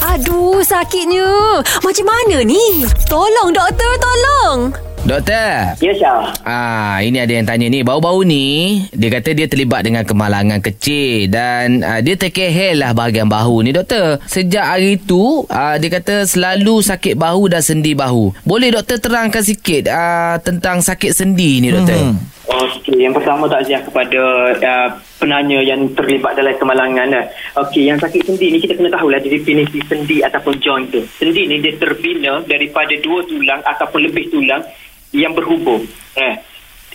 Aduh, sakitnya. Macam mana ni? Tolong, doktor, tolong. Doktor. Ya, Syah. Ah, ini ada yang tanya ni. Bau-bau ni, dia kata dia terlibat dengan kemalangan kecil dan ah, dia terkehel lah bahagian bahu ni, doktor. Sejak hari tu, ah, dia kata selalu sakit bahu dan sendi bahu. Boleh doktor terangkan sikit ah, tentang sakit sendi ni, doktor? Hmm. Okey, yang pertama takziah kepada uh, penanya yang terlibat dalam kemalangan. Uh. Okey, yang sakit sendi ni kita kena tahulah definisi sendi ataupun joint tu. Sendi ni dia terbina daripada dua tulang ataupun lebih tulang yang berhubung. Eh,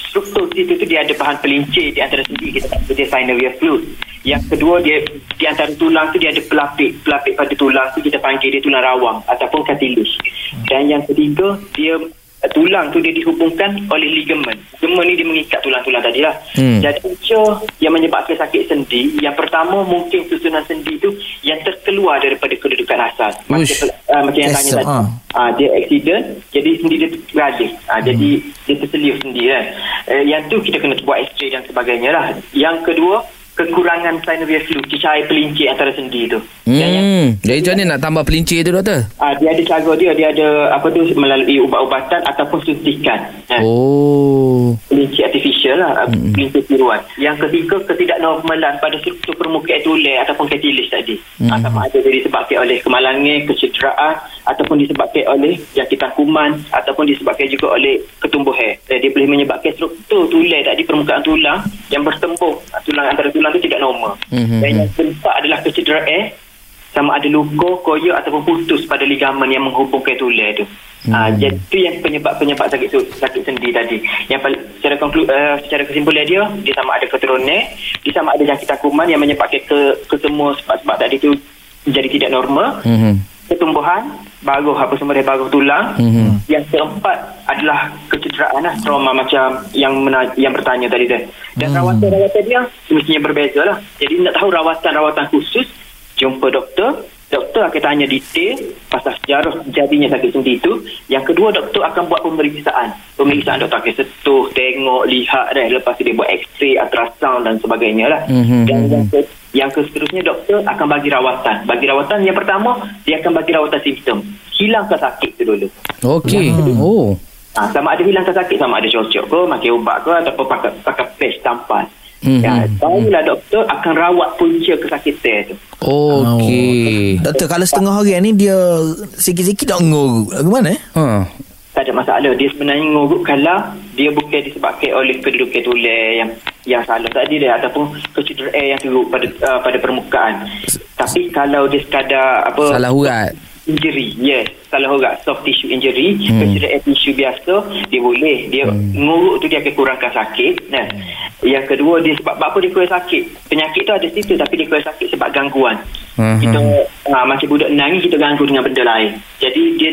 struktur situ tu dia ada bahan pelincir di antara sendi kita panggil dia synovial fluid. Yang kedua dia di antara tulang tu dia ada pelapik. Pelapik pada tulang tu kita panggil dia tulang rawang ataupun cartilage. Dan yang ketiga dia tulang tu dia dihubungkan oleh ligamen. Ligamen ni dia mengikat tulang-tulang tadi lah. Hmm. Jadi punca yang menyebabkan sakit sendi, yang pertama mungkin susunan sendi tu yang terkeluar daripada kedudukan asal. Macam, uh, macam yang tanya tadi. Uh, dia accident, jadi sendi dia tergalih. Uh, hmm. Jadi dia terselip sendi kan. Uh, yang tu kita kena buat x-ray dan sebagainya lah. Yang kedua, kekurangan synovial fluid cecair pelincir antara sendi tu. Hmm. Jadi macam mana nak tambah pelincir tu doktor? Ah dia ada cara dia dia ada apa tu melalui ubat-ubatan ataupun suntikan. Eh. Oh. Pelincir artificial lah, hmm. pelincir tiruan. Yang ketiga ketidaknormalan pada struktur permukaan tulang ataupun cartilage tadi. Hmm. Ah, sama ada dia disebabkan oleh kemalangan, kecederaan ataupun disebabkan oleh jangkitan kuman ataupun disebabkan juga oleh ketumbuhan. Eh, dia boleh menyebabkan struktur tulang tadi permukaan tulang yang bertembung tulang antara tulang tu tidak normal. Mm-hmm. Dan yang keempat adalah kecederaan sama ada luka, koyak ataupun putus pada ligamen yang menghubungkan tulang tu. Hmm. Uh, jadi itu yang penyebab-penyebab sakit sakit sendi tadi. Yang paling secara konklu, uh, secara kesimpulan dia, dia sama ada keturunan, dia sama ada jangkitan kuman yang menyebabkan ke, ke semua sebab-sebab tadi tu menjadi tidak normal. Hmm. Ketumbuhan, baruh apa semua dari baruh tulang. Hmm. Yang keempat adalah kecederaan lah, trauma macam yang mena- yang bertanya tadi tu. Dan hmm. rawatan-rawatan dia semestinya berbeza lah. Jadi nak tahu rawatan-rawatan khusus, jumpa doktor doktor akan tanya detail pasal sejarah jadinya sakit sendi itu. Yang kedua, doktor akan buat pemeriksaan. Pemeriksaan doktor akan setuh, tengok, lihat dan lepas dia buat x-ray, ultrasound dan sebagainya lah. Mm-hmm. Dan yang, ke, yang ke seterusnya, doktor akan bagi rawatan. Bagi rawatan yang pertama, dia akan bagi rawatan simptom. Hilangkan sakit tu dulu. Okey. Oh. Ha, sama ada hilangkan sakit, sama ada cocok ke, makan ubat ke, ataupun pakai, pakai patch tampan. Mm-hmm. Ya, barulah doktor akan rawat punca kesakitan tu. Okey. Oh. Doktor, kalau setengah hari ni dia sikit-sikit tak nguruk. Bagaimana eh? Ha. Tak ada masalah. Dia sebenarnya nguruk kalau dia bukan disebabkan oleh kedudukan tulang yang yang salah tadi dia ataupun kecederaan yang turut pada uh, pada permukaan. Tapi kalau dia sekadar apa salah urat injury yes salah urat soft tissue injury hmm. kecederaan tisu biasa dia boleh dia hmm. nguruk tu dia akan kurangkan sakit nah. Hmm. yang kedua dia sebab apa dia kurang sakit penyakit tu ada situ tapi dia kurang sakit sebab gangguan hmm. kita ha, macam budak nangis kita ganggu dengan benda lain jadi dia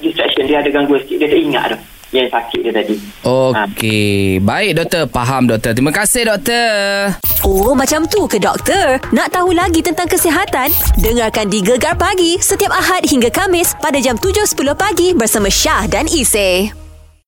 distraction dia ada gangguan sikit dia tak ingat tu yang sakit dia tadi. Okey. Ha. Baik doktor, faham doktor. Terima kasih doktor. Oh, macam tu ke doktor? Nak tahu lagi tentang kesihatan? Dengarkan di Gegar Pagi setiap Ahad hingga Kamis pada jam 7.10 pagi bersama Syah dan Isy.